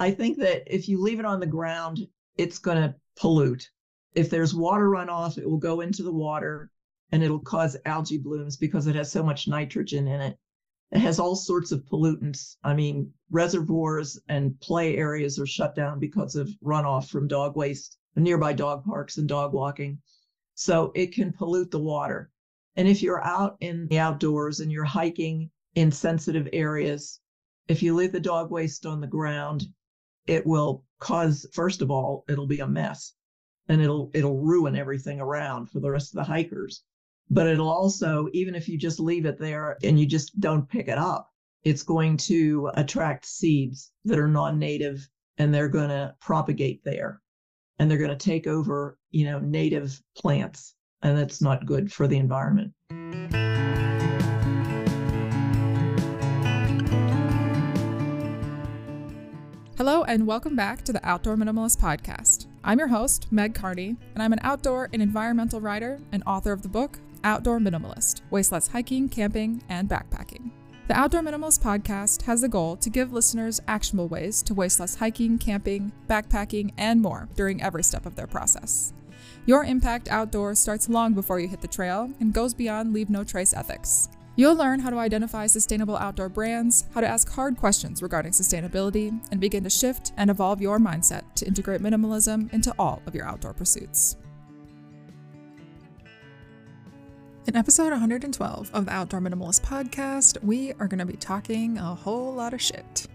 I think that if you leave it on the ground, it's going to pollute. If there's water runoff, it will go into the water and it'll cause algae blooms because it has so much nitrogen in it. It has all sorts of pollutants. I mean, reservoirs and play areas are shut down because of runoff from dog waste, nearby dog parks and dog walking. So it can pollute the water. And if you're out in the outdoors and you're hiking in sensitive areas, if you leave the dog waste on the ground, it will cause first of all it'll be a mess. And it'll it'll ruin everything around for the rest of the hikers. But it'll also even if you just leave it there and you just don't pick it up it's going to attract seeds that are non-native and they're going to propagate there. And they're going to take over you know native plants. And that's not good for the environment Hello, and welcome back to the Outdoor Minimalist Podcast. I'm your host, Meg Carney, and I'm an outdoor and environmental writer and author of the book Outdoor Minimalist Waste Less Hiking, Camping, and Backpacking. The Outdoor Minimalist Podcast has the goal to give listeners actionable ways to waste less hiking, camping, backpacking, and more during every step of their process. Your impact outdoors starts long before you hit the trail and goes beyond leave no trace ethics. You'll learn how to identify sustainable outdoor brands, how to ask hard questions regarding sustainability, and begin to shift and evolve your mindset to integrate minimalism into all of your outdoor pursuits. In episode 112 of the Outdoor Minimalist podcast, we are going to be talking a whole lot of shit.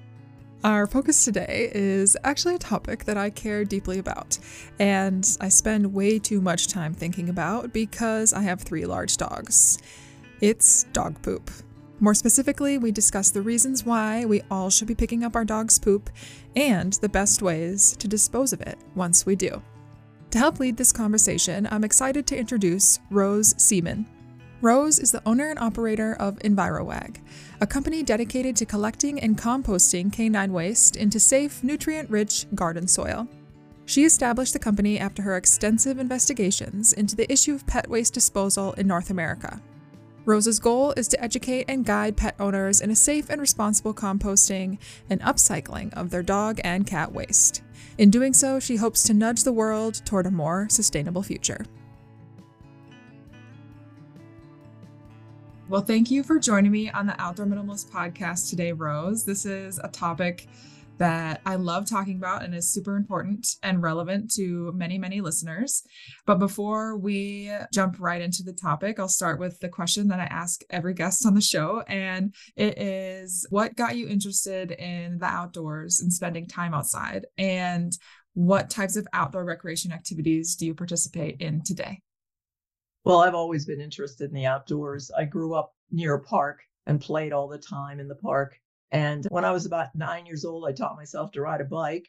Our focus today is actually a topic that I care deeply about, and I spend way too much time thinking about because I have three large dogs. It's dog poop. More specifically, we discuss the reasons why we all should be picking up our dog's poop and the best ways to dispose of it once we do. To help lead this conversation, I'm excited to introduce Rose Seemann. Rose is the owner and operator of EnviroWagg, a company dedicated to collecting and composting canine waste into safe, nutrient rich garden soil. She established the company after her extensive investigations into the issue of pet waste disposal in North America. Rose's goal is to educate and guide pet owners in a safe and responsible composting and upcycling of their dog and cat waste. In doing so, she hopes to nudge the world toward a more sustainable future. Well, thank you for joining me on the Outdoor Minimalist podcast today, Rose. This is a topic that I love talking about and is super important and relevant to many, many listeners. But before we jump right into the topic, I'll start with the question that I ask every guest on the show. And it is what got you interested in the outdoors and spending time outside? And what types of outdoor recreation activities do you participate in today? Well, I've always been interested in the outdoors. I grew up near a park and played all the time in the park. And when I was about nine years old, I taught myself to ride a bike.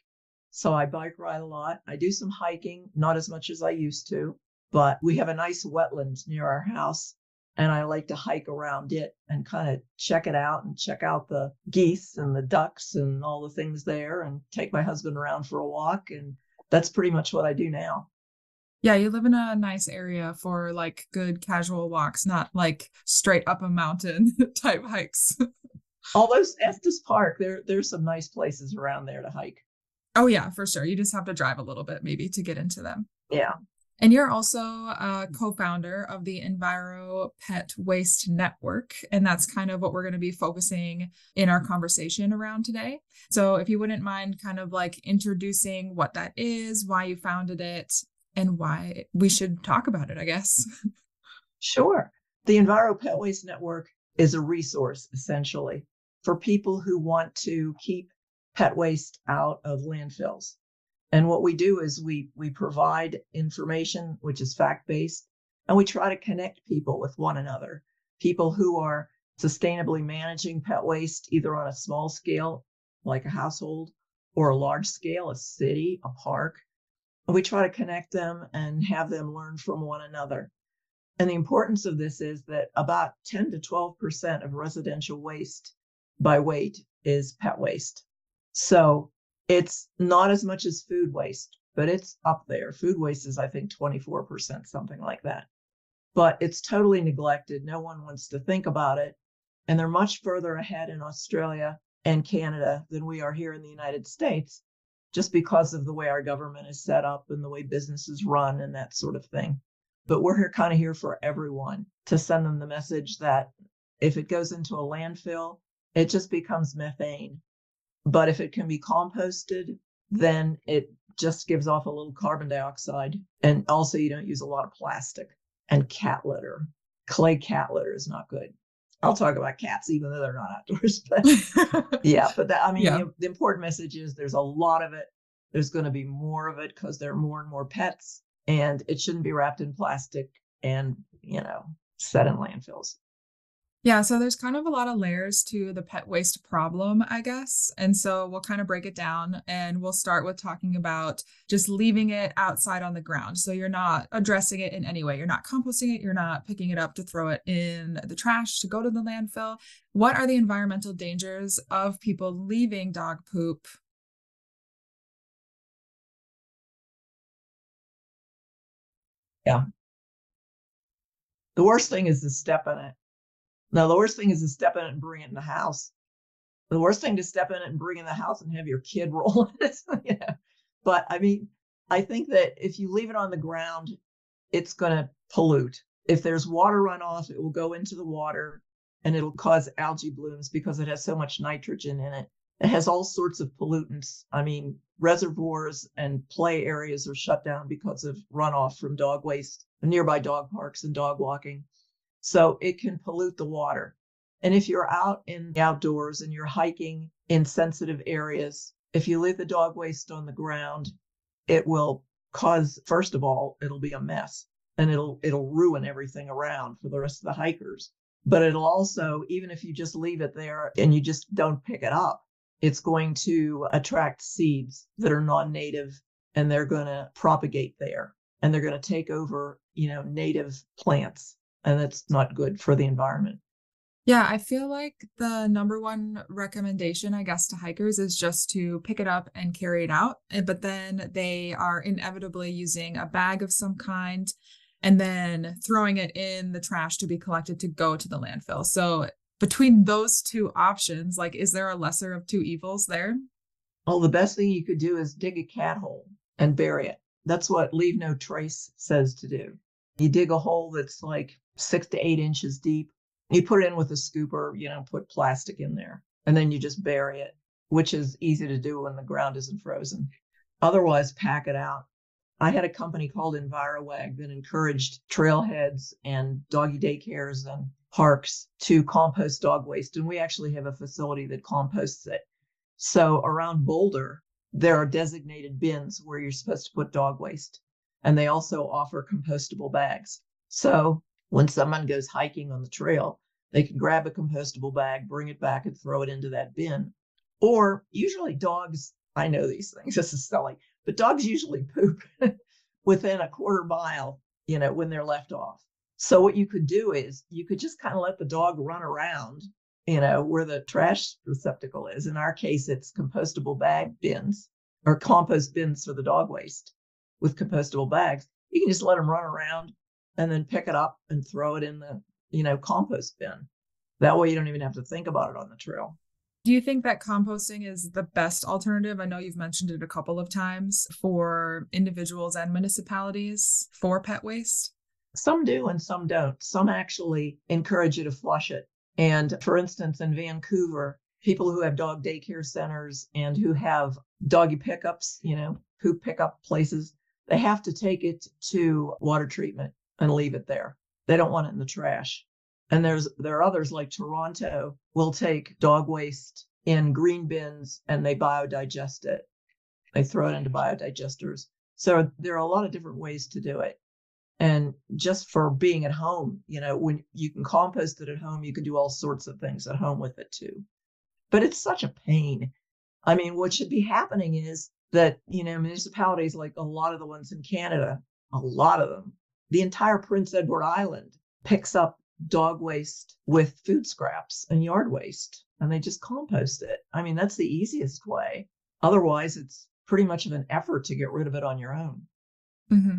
So I bike ride a lot. I do some hiking, not as much as I used to, but we have a nice wetland near our house. And I like to hike around it and kind of check it out and check out the geese and the ducks and all the things there and take my husband around for a walk. And that's pretty much what I do now. Yeah, you live in a nice area for like good casual walks, not like straight up a mountain type hikes. Although Estes Park, there there's some nice places around there to hike. Oh yeah, for sure. You just have to drive a little bit maybe to get into them. Yeah. And you're also a co-founder of the Enviro Pet Waste Network, and that's kind of what we're going to be focusing in our conversation around today. So if you wouldn't mind kind of like introducing what that is, why you founded it, and why we should talk about it, I guess. Sure. The Enviro Pet Waste Network is a resource essentially for people who want to keep pet waste out of landfills. And what we do is we we provide information which is fact-based and we try to connect people with one another. People who are sustainably managing pet waste either on a small scale like a household or a large scale, a city, a park. And we try to connect them and have them learn from one another. And the importance of this is that about 10 to 12% of residential waste by weight is pet waste. So it's not as much as food waste, but it's up there. Food waste is, I think, 24%, something like that. But it's totally neglected. No one wants to think about it. And they're much further ahead in Australia and Canada than we are here in the United States. just because of the way our government is set up and the way businesses run and that sort of thing. But we're here kind of here for everyone to send them the message that if it goes into a landfill, it just becomes methane. But if it can be composted, then it just gives off a little carbon dioxide. And also, you don't use a lot of plastic and cat litter. Clay cat litter is not good. I'll talk about cats, even though they're not outdoors. But yeah, but that, I mean, yeah. the, the important message is there's a lot of it. There's going to be more of it because there are more and more pets, and it shouldn't be wrapped in plastic and, you know, set in landfills. Yeah, so there's kind of a lot of layers to the pet waste problem, I guess. And so we'll kind of break it down and we'll start with talking about just leaving it outside on the ground. So you're not addressing it in any way. You're not composting it, you're not picking it up to throw it in the trash to go to the landfill. What are the environmental dangers of people leaving dog poop Yeah. The worst thing is to step in it. Now, the worst thing is to step in it and bring it in the house. The worst thing to step in it and bring in the house and have your kid roll it. But I mean, I think that if you leave it on the ground, it's going to pollute. If there's water runoff, it will go into the water and it'll cause algae blooms because it has so much nitrogen in it. It has all sorts of pollutants. I mean, reservoirs and play areas are shut down because of runoff from dog waste, nearby dog parks and dog walking. So it can pollute the water. And if you're out in the outdoors and you're hiking in sensitive areas, if you leave the dog waste on the ground, it will cause first of all, it'll be a mess and it'll it'll ruin everything around for the rest of the hikers. But it'll also, even if you just leave it there and you just don't pick it up, it's going to attract seeds that are non-native and they're going to propagate there and they're going to take over, you know, native plants and that's not good for the environment. Yeah, I feel like the number one recommendation, I guess, to hikers is just to pick it up and carry it out. Eh, but then they are inevitably using a bag of some kind and then throwing it in the trash to be collected to go to the landfill. So, between those two options, like, is there a lesser of two evils there? Well, the best thing you could do is dig a cat hole and bury it. That's what Leave No Trace says to do. You dig a hole that's like six to eight inches deep. You put it in with a scooper, you know, put plastic in there, and then you just bury it, which is easy to do when the ground isn't frozen. Otherwise, pack it out. I had a company called EnviroWagg that encouraged trailheads and doggy daycares and parks to compost dog waste. And we actually have a facility that composts it. So around Boulder, there are designated bins where you're supposed to put dog waste and they also offer compostable bags. So when someone goes hiking on the trail, they can grab a compostable bag, bring it back, and throw it into that bin. Or usually dogs, I know these things, this is silly, but dogs usually poop within a quarter mile, you know, when they're left off. So what you could do is you could just kind of let the dog run around, you know, where the trash receptacle is. In our case, it's compostable bag bins or compost bins for the dog waste with compostable bags, you can just let them run around and then pick it up and throw it in the, you know, compost bin. That way you don't even have to think about it on the trail. Do you think that composting is the best alternative? I know you've mentioned it a couple of times for individuals and municipalities for pet waste. Some do and some don't. Some actually encourage you to flush it. And for instance, in Vancouver, people who have dog daycare centers and who have doggy pickups, you know, who pick up places, they have to take it to water treatment and leave it there. They don't want it in the trash. And there's there are others like Toronto will take dog waste in green bins and they biodigest it. They throw it into mm. biodigesters. So there are a lot of different ways to do it. And just for being at home, you know, when you can compost it at home, you can do all sorts of things at home with it too. But it's such a pain. I mean, what should be happening is that you know municipalities like a lot of the ones in Canada, a lot of them, the entire Prince Edward Island picks up dog waste with food scraps and yard waste, and they just compost it. I mean, that's the easiest way. Otherwise, it's pretty much of an effort to get rid of it on your own. Mm-hmm.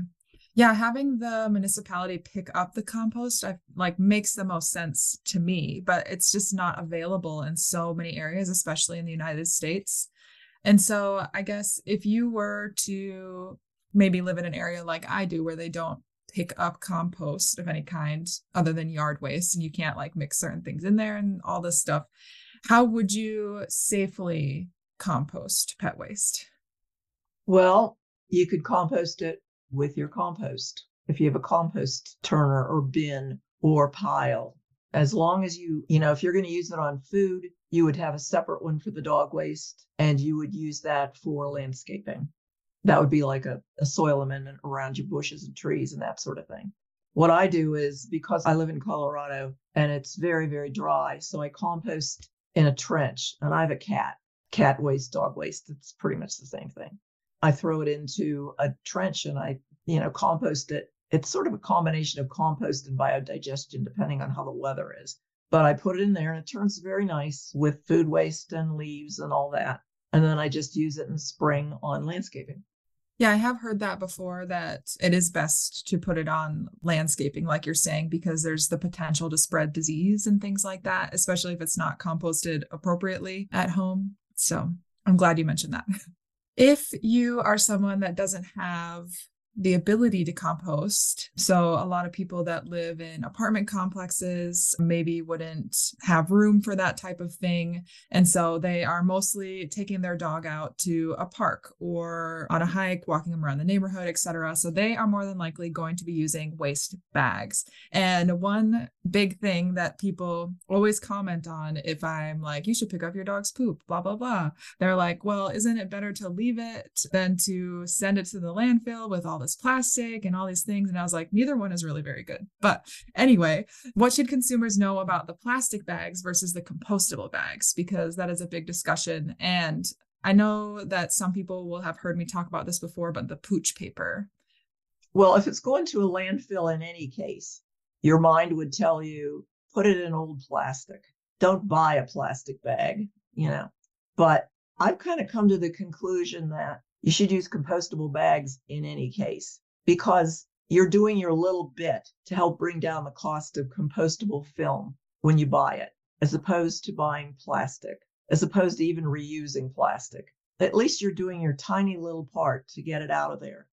Yeah, having the municipality pick up the compost, I like makes the most sense to me, but it's just not available in so many areas, especially in the United States. And so I guess if you were to maybe live in an area like I do where they don't pick up compost of any kind other than yard waste and you can't like mix certain things in there and all this stuff, how would you safely compost pet waste? Well, you could compost it with your compost. If you have a compost turner or bin or pile, as long as you, you know, if you're going to use it on food, you would have a separate one for the dog waste and you would use that for landscaping. That would be like a, a soil amendment around your bushes and trees and that sort of thing. What I do is because I live in Colorado and it's very, very dry, so I compost in a trench and I have a cat. Cat waste, dog waste, it's pretty much the same thing. I throw it into a trench and I, you know, compost it. It's sort of a combination of compost and biodigestion, depending on how the weather is. But I put it in there and it turns very nice with food waste and leaves and all that. And then I just use it in the spring on landscaping. Yeah, I have heard that before that it is best to put it on landscaping, like you're saying, because there's the potential to spread disease and things like that, especially if it's not composted appropriately at home. So I'm glad you mentioned that. if you are someone that doesn't have the ability to compost. So, a lot of people that live in apartment complexes maybe wouldn't have room for that type of thing. And so, they are mostly taking their dog out to a park or on a hike, walking them around the neighborhood, etc. So, they are more than likely going to be using waste bags. And one big thing that people always comment on if I'm like, you should pick up your dog's poop, blah, blah, blah. They're like, well, isn't it better to leave it than to send it to the landfill with all plastic and all these things? And I was like, neither one is really very good. But anyway, what should consumers know about the plastic bags versus the compostable bags? Because that is a big discussion. And I know that some people will have heard me talk about this before, but the pooch paper. Well, if it's going to a landfill in any case, your mind would tell you put it in old plastic. Don't buy a plastic bag, you know. But I've kind of come to the conclusion that you should use compostable bags in any case because you're doing your little bit to help bring down the cost of compostable film when you buy it, as opposed to buying plastic, as opposed to even reusing plastic. At least you're doing your tiny little part to get it out of there.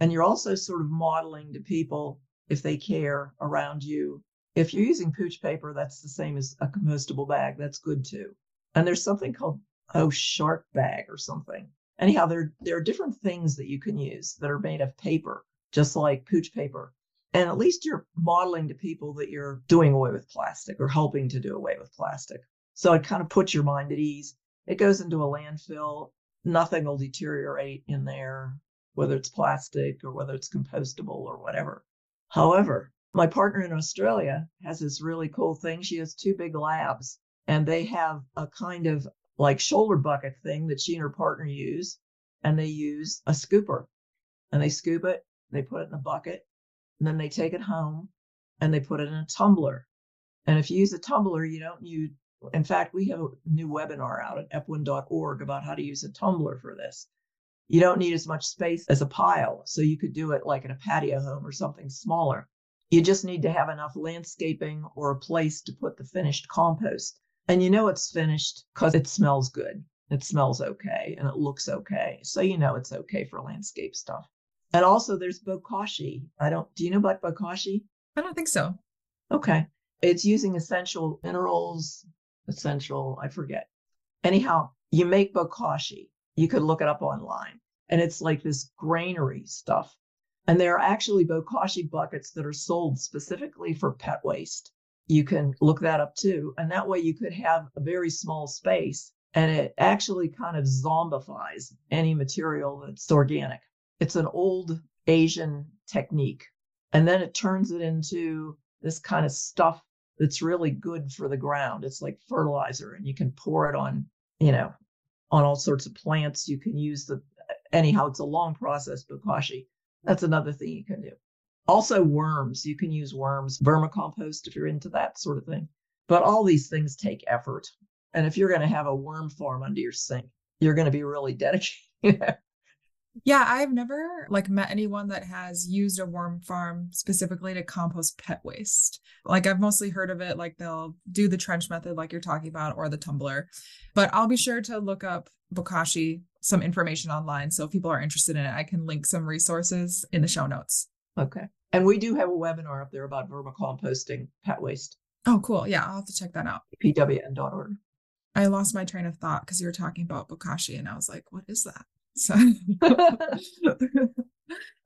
And you're also sort of modeling to people if they care around you. If you're using pooch paper, that's the same as a compostable bag. That's good too. And there's something called oh shark bag or something. Anyhow, there there are different things that you can use that are made of paper, just like pooch paper. And at least you're modeling to people that you're doing away with plastic or helping to do away with plastic. So it kind of puts your mind at ease. It goes into a landfill. Nothing will deteriorate in there, whether it's plastic or whether it's compostable or whatever. However, my partner in Australia has this really cool thing. She has two big labs, and they have a kind of like shoulder bucket thing that she and her partner use. And they use a scooper and they scoop it, they put it in a bucket, and then they take it home and they put it in a tumbler. And if you use a tumbler, you don't use, in fact, we have a new webinar out at epwin.org about how to use a tumbler for this you don't need as much space as a pile. So you could do it like in a patio home or something smaller. You just need to have enough landscaping or a place to put the finished compost. And you know it's finished because it smells good. It smells okay and it looks okay. So you know it's okay for landscape stuff. And also there's bokashi. I don't do you know about bokashi? I don't think so. Okay. It's using essential minerals, essential, I forget. Anyhow, you make bokashi you could look it up online. And it's like this granary stuff. And there are actually bokashi buckets that are sold specifically for pet waste. You can look that up too. And that way you could have a very small space and it actually kind of zombifies any material that's organic. It's an old Asian technique. And then it turns it into this kind of stuff that's really good for the ground. It's like fertilizer and you can pour it on, you know, on all sorts of plants. You can use the, anyhow, it's a long process, bokashi. That's another thing you can do. Also, worms. You can use worms, vermicompost if you're into that sort of thing. But all these things take effort. And if you're going to have a worm farm under your sink, you're going to be really dedicated. Yeah, I've never like met anyone that has used a worm farm specifically to compost pet waste. Like I've mostly heard of it like they'll do the trench method like you're talking about or the tumbler. But I'll be sure to look up Bokashi some information online so if people are interested in it, I can link some resources in the show notes. Okay. And we do have a webinar up there about vermicomposting pet waste. Oh, cool. Yeah, I'll have to check that out. pwn.org. I lost my train of thought because you were talking about Bokashi and I was like, what is that? So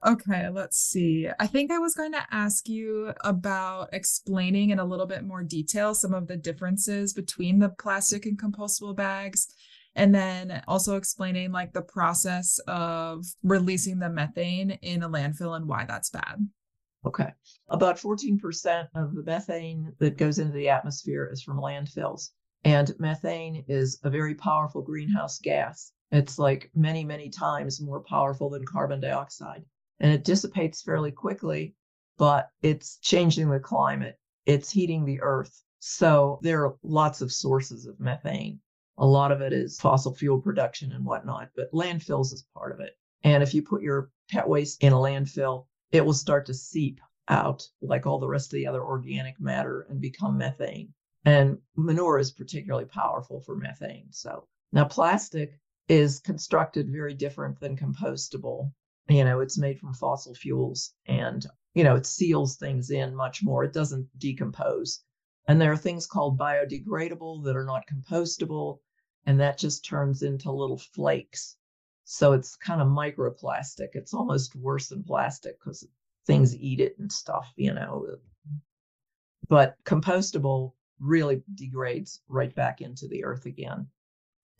okay, let's see. I think I was going to ask you about explaining in a little bit more detail some of the differences between the plastic and compostable bags and then also explaining like the process of releasing the methane in a landfill and why that's bad. Okay. About 14% of the methane that goes into the atmosphere is from landfills. And methane is a very powerful greenhouse gas. It's like many, many times more powerful than carbon dioxide. And it dissipates fairly quickly, but it's changing the climate, it's heating the earth. So there are lots of sources of methane. A lot of it is fossil fuel production and whatnot, but landfills is part of it. And if you put your pet waste in a landfill, it will start to seep out like all the rest of the other organic matter and become methane. And manure is particularly powerful for methane. So now plastic is constructed very different than compostable. You know, it's made from fossil fuels and, you know, it seals things in much more. It doesn't decompose. And there are things called biodegradable that are not compostable, and that just turns into little flakes. So it's kind of microplastic. It's almost worse than plastic because things eat it and stuff, you know. But compostable really degrades right back into the earth again.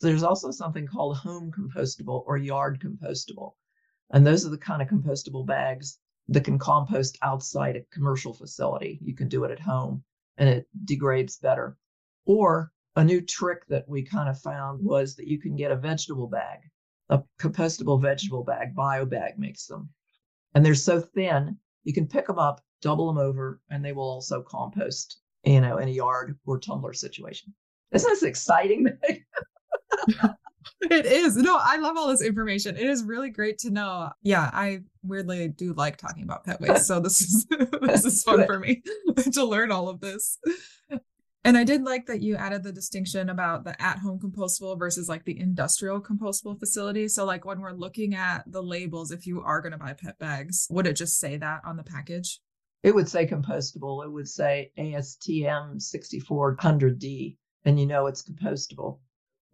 There's also something called home compostable or yard compostable. And those are the kind of compostable bags that can compost outside a commercial facility. You can do it at home and it degrades better. Or a new trick that we kind of found was that you can get a vegetable bag, a compostable vegetable bag, BioBag makes them. And they're so thin, you can pick them up, double them over, and they will also compost, you know, in a yard or tumbler situation. Isn't this exciting? it is. No, I love all this information. It is really great to know. Yeah, I weirdly do like talking about pet waste. So this is this is fun for me to learn all of this. And I did like that you added the distinction about the at-home compostable versus like the industrial compostable facility. So like when we're looking at the labels, if you are going to buy pet bags, would it just say that on the package? It would say compostable. It would say ASTM 6400D, and you know it's compostable.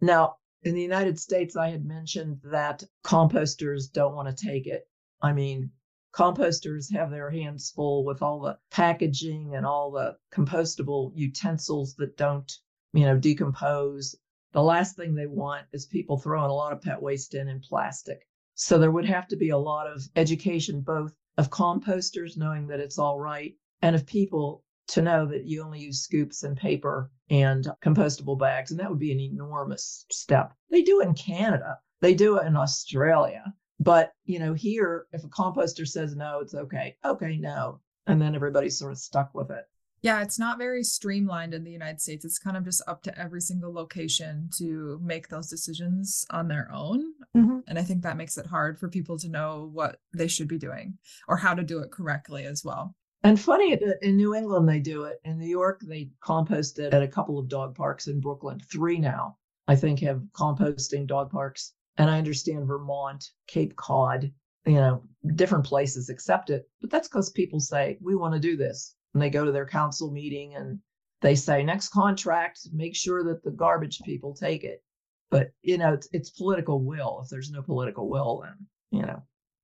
Now, in the United States, I had mentioned that composters don't want to take it. I mean, composters have their hands full with all the packaging and all the compostable utensils that don't, you know, decompose. The last thing they want is people throwing a lot of pet waste in in plastic. So there would have to be a lot of education, both of composters knowing that it's all right and of people to know that you only use scoops and paper and compostable bags. And that would be an enormous step. They do it in Canada, they do it in Australia. But, you know, here, if a composter says no, it's okay. Okay, no. And then everybody's sort of stuck with it. Yeah, it's not very streamlined in the United States. It's kind of just up to every single location to make those decisions on their own. Mm-hmm. And I think that makes it hard for people to know what they should be doing or how to do it correctly as well. And funny, in New England, they do it. In New York, they compost it at a couple of dog parks in Brooklyn. Three now, I think, have composting dog parks. And I understand Vermont, Cape Cod, you know, different places accept it. But that's because people say, we want to do this. And they go to their council meeting and they say, next contract, make sure that the garbage people take it. But, you know, it's, it's political will. If there's no political will, then, you know,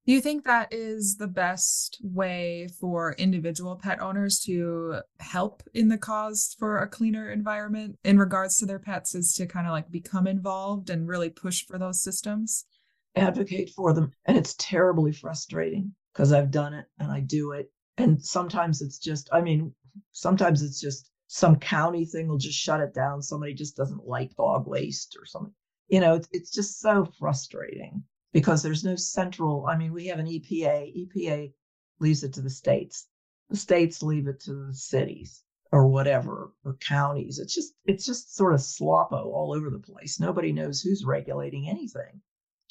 do you think that is the best way for individual pet owners to help in the cause for a cleaner environment in regards to their pets is to kind of like become involved and really push for those systems? Advocate for them. And it's terribly frustrating because I've done it and I do it. And sometimes it's just, I mean, sometimes it's just some county thing will just shut it down. Somebody just doesn't like dog waste or something. You know, it's, it's just so frustrating because there's no central. I mean, we have an EPA. EPA leaves it to the states. The states leave it to the cities or whatever or counties. It's just it's just sort of sloppo all over the place. Nobody knows who's regulating anything.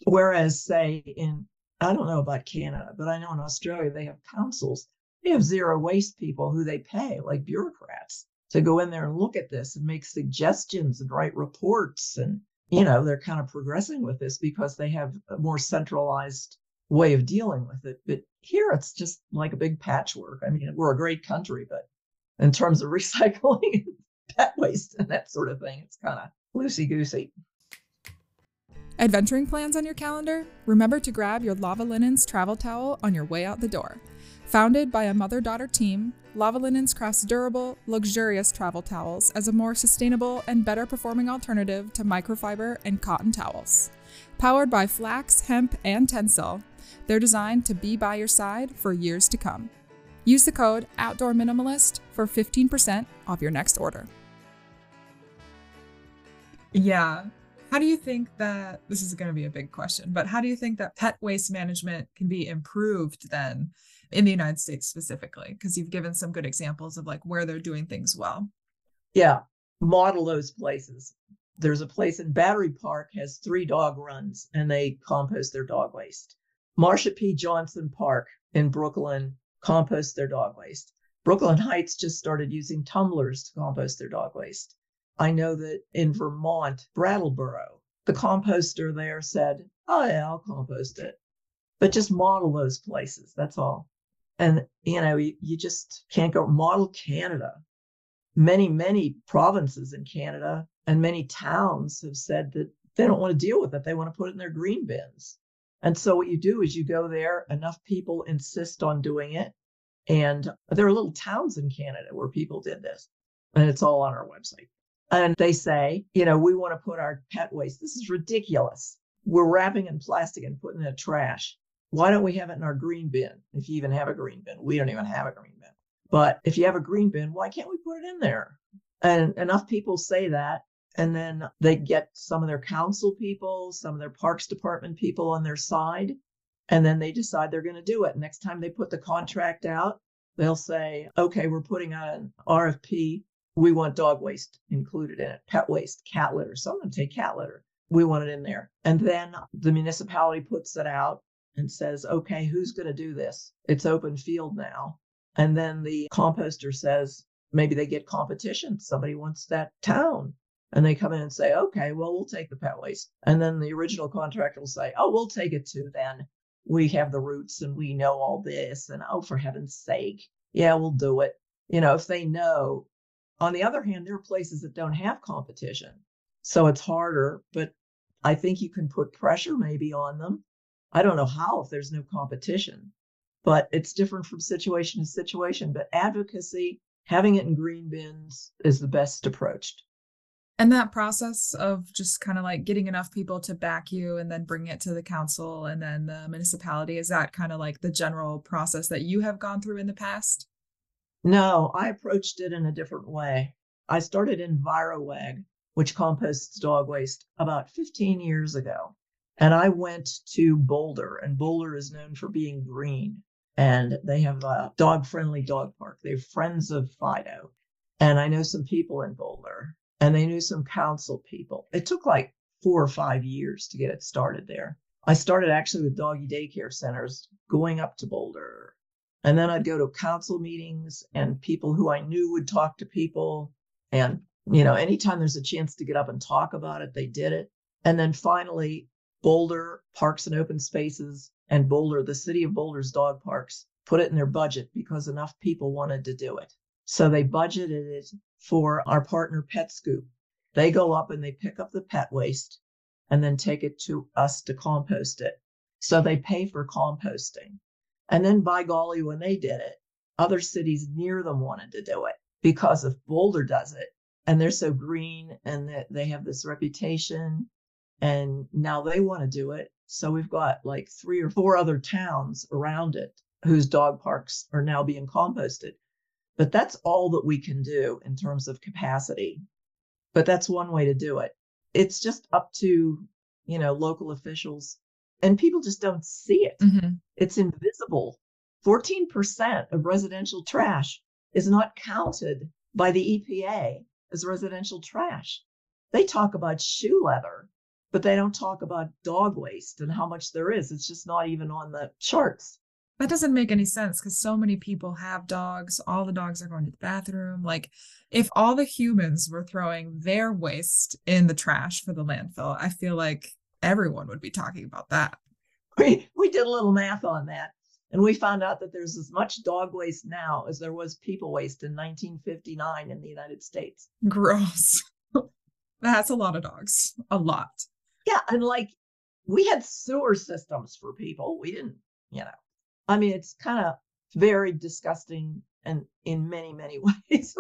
Whereas, say in I don't know about Canada, but I know in Australia they have councils. They have zero waste people who they pay, like bureaucrats, to go in there and look at this and make suggestions and write reports. And, you know, they're kind of progressing with this because they have a more centralized way of dealing with it. But here it's just like a big patchwork. I mean, we're a great country, but in terms of recycling pet waste and that sort of thing, it's kind of loosey goosey. Adventuring plans on your calendar? Remember to grab your Lava Linens travel towel on your way out the door. Founded by a mother daughter team, Lava Linens crafts durable, luxurious travel towels as a more sustainable and better performing alternative to microfiber and cotton towels. Powered by flax, hemp, and tencel, they're designed to be by your side for years to come. Use the code Outdoor Minimalist for 15% off your next order. Yeah, how do you think that this is going to be a big question, but how do you think that pet waste management can be improved then in the United States specifically? Because you've given some good examples of like where they're doing things well. Yeah, model those places. There's a place in Battery Park has three dog runs and they compost their dog waste. Marsha P. Johnson Park in Brooklyn composts their dog waste. Brooklyn Heights just started using tumblers to compost their dog waste. I know that in Vermont, Brattleboro, the composter there said, Oh, yeah, I'll compost it. But just model those places. That's all. And, you know, you, you just can't go model Canada. Many, many provinces in Canada and many towns have said that they don't want to deal with it. They want to put it in their green bins. And so what you do is you go there, enough people insist on doing it. And there are little towns in Canada where people did this. And it's all on our website and they say, you know, we want to put our pet waste. This is ridiculous. We're wrapping in plastic and putting it in a trash. Why don't we have it in our green bin? If you even have a green bin, we don't even have a green bin. But if you have a green bin, why can't we put it in there? And enough people say that. And then they get some of their council people, some of their parks department people on their side. And then they decide they're going to do it. Next time they put the contract out, they'll say, okay, we're putting out an RFP we want dog waste included in it, pet waste, cat litter. Someone take cat litter. We want it in there. And then the municipality puts it out and says, okay, who's going to do this? It's open field now. And then the composter says, maybe they get competition. Somebody wants that town. And they come in and say, okay, well, we'll take the pet waste. And then the original contractor will say, oh, we'll take it too then. We have the roots and we know all this. And oh, for heaven's sake, yeah, we'll do it. You know, if they know on the other hand, there are places that don't have competition. So it's harder, but I think you can put pressure maybe on them. I don't know how if there's no competition, but it's different from situation to situation. But advocacy, having it in green bins is the best approach. And that process of just kind of like getting enough people to back you and then bring it to the council and then the municipality, is that kind of like the general process that you have gone through in the past? No, I approached it in a different way. I started EnviroWagg, which composts dog waste, about 15 years ago. And I went to Boulder, and Boulder is known for being green. And they have a dog friendly dog park. They're friends of Fido. And I know some people in Boulder, and they knew some council people. It took like four or five years to get it started there. I started actually with doggy daycare centers going up to Boulder, and then I'd go to council meetings and people who I knew would talk to people. And, you know, anytime there's a chance to get up and talk about it, they did it. And then finally, Boulder Parks and Open Spaces and Boulder, the city of Boulder's dog parks, put it in their budget because enough people wanted to do it. So they budgeted it for our partner Pet Scoop. They go up and they pick up the pet waste and then take it to us to compost it. So they pay for composting. And then by golly, when they did it, other cities near them wanted to do it because if Boulder does it and they're so green and that they have this reputation and now they want to do it. So we've got like three or four other towns around it whose dog parks are now being composted. But that's all that we can do in terms of capacity. But that's one way to do it. It's just up to, you know, local officials and people just don't see it. Mm-hmm. It's invisible. 14% of residential trash is not counted by the EPA as residential trash. They talk about shoe leather, but they don't talk about dog waste and how much there is. It's just not even on the charts. That doesn't make any sense because so many people have dogs. All the dogs are going to the bathroom. Like, if all the humans were throwing their waste in the trash for the landfill, I feel like everyone would be talking about that. We, we did a little math on that and we found out that there's as much dog waste now as there was people waste in 1959 in the United States. Gross. That's a lot of dogs. A lot. Yeah. And like we had sewer systems for people. We didn't, you know, I mean, it's kind of very disgusting and in many, many ways.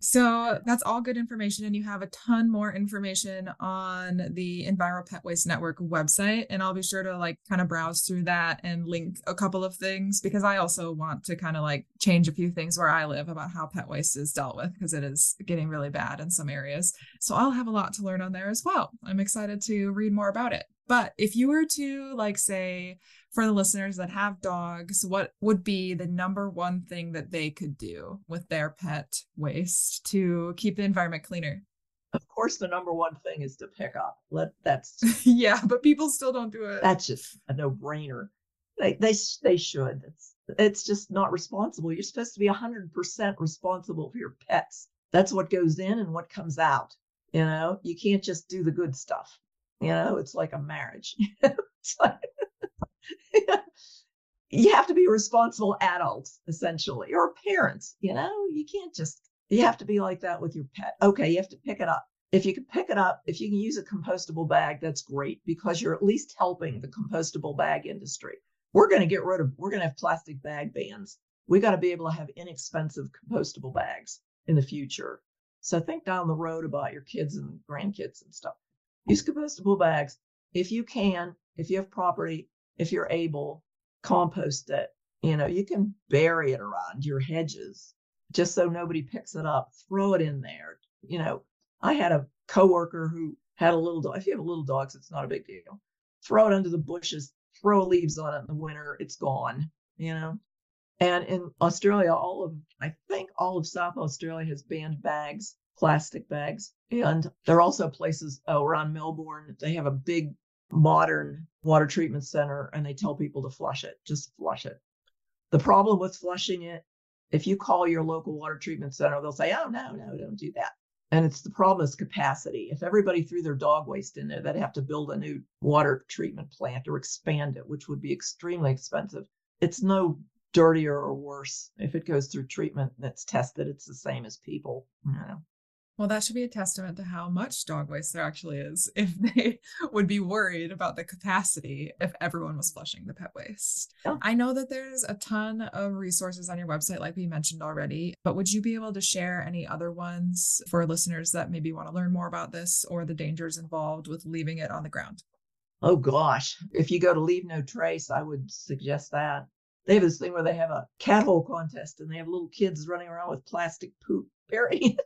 So that's all good information. And you have a ton more information on the Enviro Pet Waste Network website. And I'll be sure to like kind of browse through that and link a couple of things because I also want to kind of like change a few things where I live about how pet waste is dealt with because it is getting really bad in some areas. So I'll have a lot to learn on there as well. I'm excited to read more about it. But if you were to like say for the listeners that have dogs, what would be the number one thing that they could do with their pet waste to keep the environment cleaner? Of course, the number one thing is to pick up. Let that's yeah, but people still don't do it. That's just a no-brainer. They they they should. It's it's just not responsible. You're supposed to be hundred percent responsible for your pets. That's what goes in and what comes out. You know, you can't just do the good stuff. You know, it's like a marriage. it's like you have to be responsible adults, essentially, or parents. You know, you can't just, you have to be like that with your pet. Okay, you have to pick it up. If you can pick it up, if you can use a compostable bag, that's great because you're at least helping the compostable bag industry. We're going to get rid of, we're going to have plastic bag bans. We got to be able to have inexpensive compostable bags in the future. So think down the road about your kids and grandkids and stuff. Use compostable bags. If you can, if you have property, if you're able, compost it. You know, you can bury it around your hedges just so nobody picks it up. Throw it in there. You know, I had a coworker who had a little dog. If you have a little dogs, it's not a big deal. Throw it under the bushes, throw leaves on it in the winter, it's gone, you know. And in Australia, all of I think all of South Australia has banned bags, plastic bags. And there are also places oh, around Melbourne, they have a big modern water treatment center and they tell people to flush it, just flush it. The problem with flushing it, if you call your local water treatment center, they'll say, oh, no, no, don't do that. And it's the problem is capacity. If everybody threw their dog waste in there, they'd have to build a new water treatment plant or expand it, which would be extremely expensive. It's no dirtier or worse. If it goes through treatment that's tested, it's the same as people. You know. Well, that should be a testament to how much dog waste there actually is if they would be worried about the capacity if everyone was flushing the pet waste. Yeah. I know that there's a ton of resources on your website, like we mentioned already, but would you be able to share any other ones for listeners that maybe want to learn more about this or the dangers involved with leaving it on the ground? Oh, gosh. If you go to Leave No Trace, I would suggest that. They have this thing where they have a cat hole contest and they have little kids running around with plastic poop burying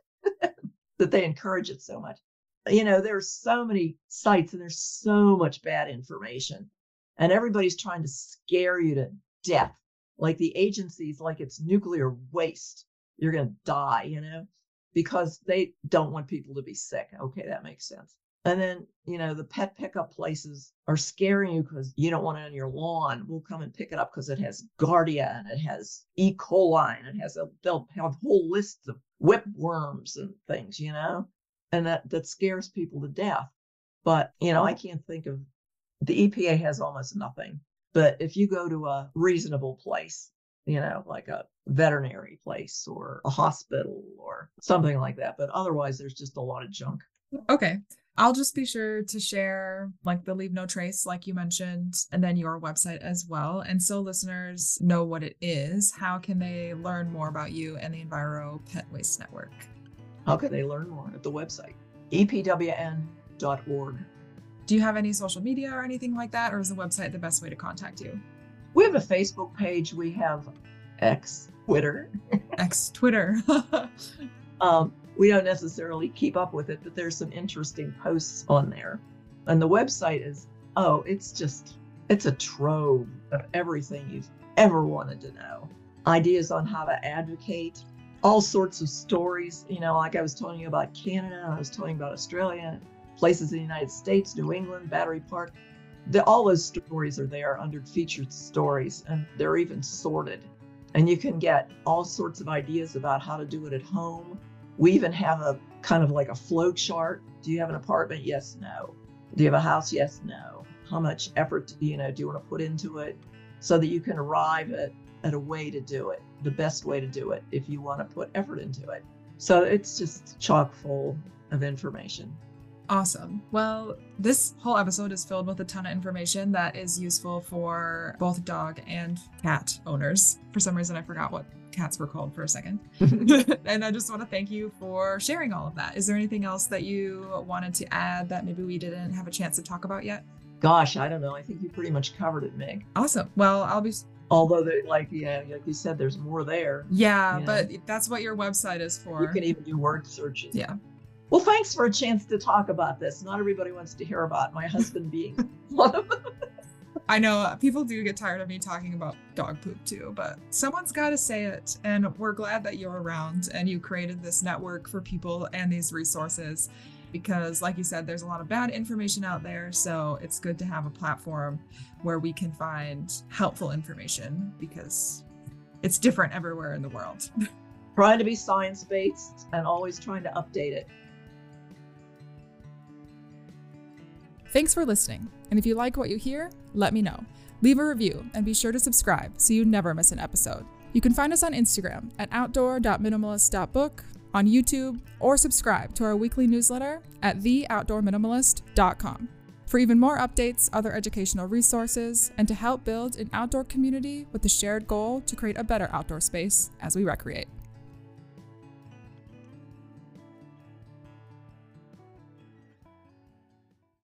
that they encourage it so much. You know, there's so many sites and there's so much bad information, and everybody's trying to scare you to death. Like the agencies, like it's nuclear waste. You're going to die, you know, because they don't want people to be sick. Okay, that makes sense. And then, you know, the pet pickup places are scaring you because you don't want it on your lawn. We'll come and pick it up because it has Giardia and it has E. coli and it has a, they'll have whole lists of whipworms and things, you know, and that, that scares people to death. But, you know, I oh. can't think of the EPA has almost nothing. But if you go to a reasonable place, you know, like a veterinary place or a hospital or something like that. But otherwise, there's just a lot of junk. Okay. I'll just be sure to share like the Leave No Trace, like you mentioned, and then your website as well. And so listeners know what it is. How can they learn more about you and the Enviro Pet Waste Network? How can they learn more at the website? epwn.org. Do you have any social media or anything like that, or is the website the best way to contact you? We have a Facebook page. We have X Twitter. X Twitter. um, we don't necessarily keep up with it, but there's some interesting posts on there. And the website is, oh, it's just, it's a trove of everything you've ever wanted to know. Ideas on how to advocate, all sorts of stories. You know, like I was telling you about Canada, I was telling you about Australia. places in the United States, New England, Battery Park. The, all those stories are there under featured stories, and they're even sorted. And you can get all sorts of ideas about how to do it at home. We even have a kind of like a flow chart. Do you have an apartment? Yes, no. Do you have a house? Yes, no. How much effort do you know do you want to put into it so that you can arrive at, at a way to do it, the best way to do it if you want to put effort into it. So it's just chock full of information. Awesome. Well, this whole episode is filled with a ton of information that is useful for both dog and cat owners. For some reason, I forgot what cats were called for a second. and I just want to thank you for sharing all of that. Is there anything else that you wanted to add that maybe we didn't have a chance to talk about yet? Gosh, I don't know. I think you pretty much covered it, Meg. Awesome. Well, I'll be although they like yeah like you said there's more there yeah but that's what your website is for you can even do word searches yeah well, thanks for a chance to talk about this. Not everybody wants to hear about my husband being one of them. I know uh, people do get tired of me talking about dog poop too, but someone's got to say it. And we're glad that you're around and you created this network for people and these resources because, like you said, there's a lot of bad information out there. So it's good to have a platform where we can find helpful information because it's different everywhere in the world. trying to be science based and always trying to update it. Thanks for listening. And if you like what you hear, let me know. Leave a review and be sure to subscribe so you never miss an episode. You can find us on Instagram at outdoor.minimalist.book, on YouTube, or subscribe to our weekly newsletter at theoutdoorminimalist.com. For even more updates, other educational resources, and to help build an outdoor community with the shared goal to create a better outdoor space as we recreate.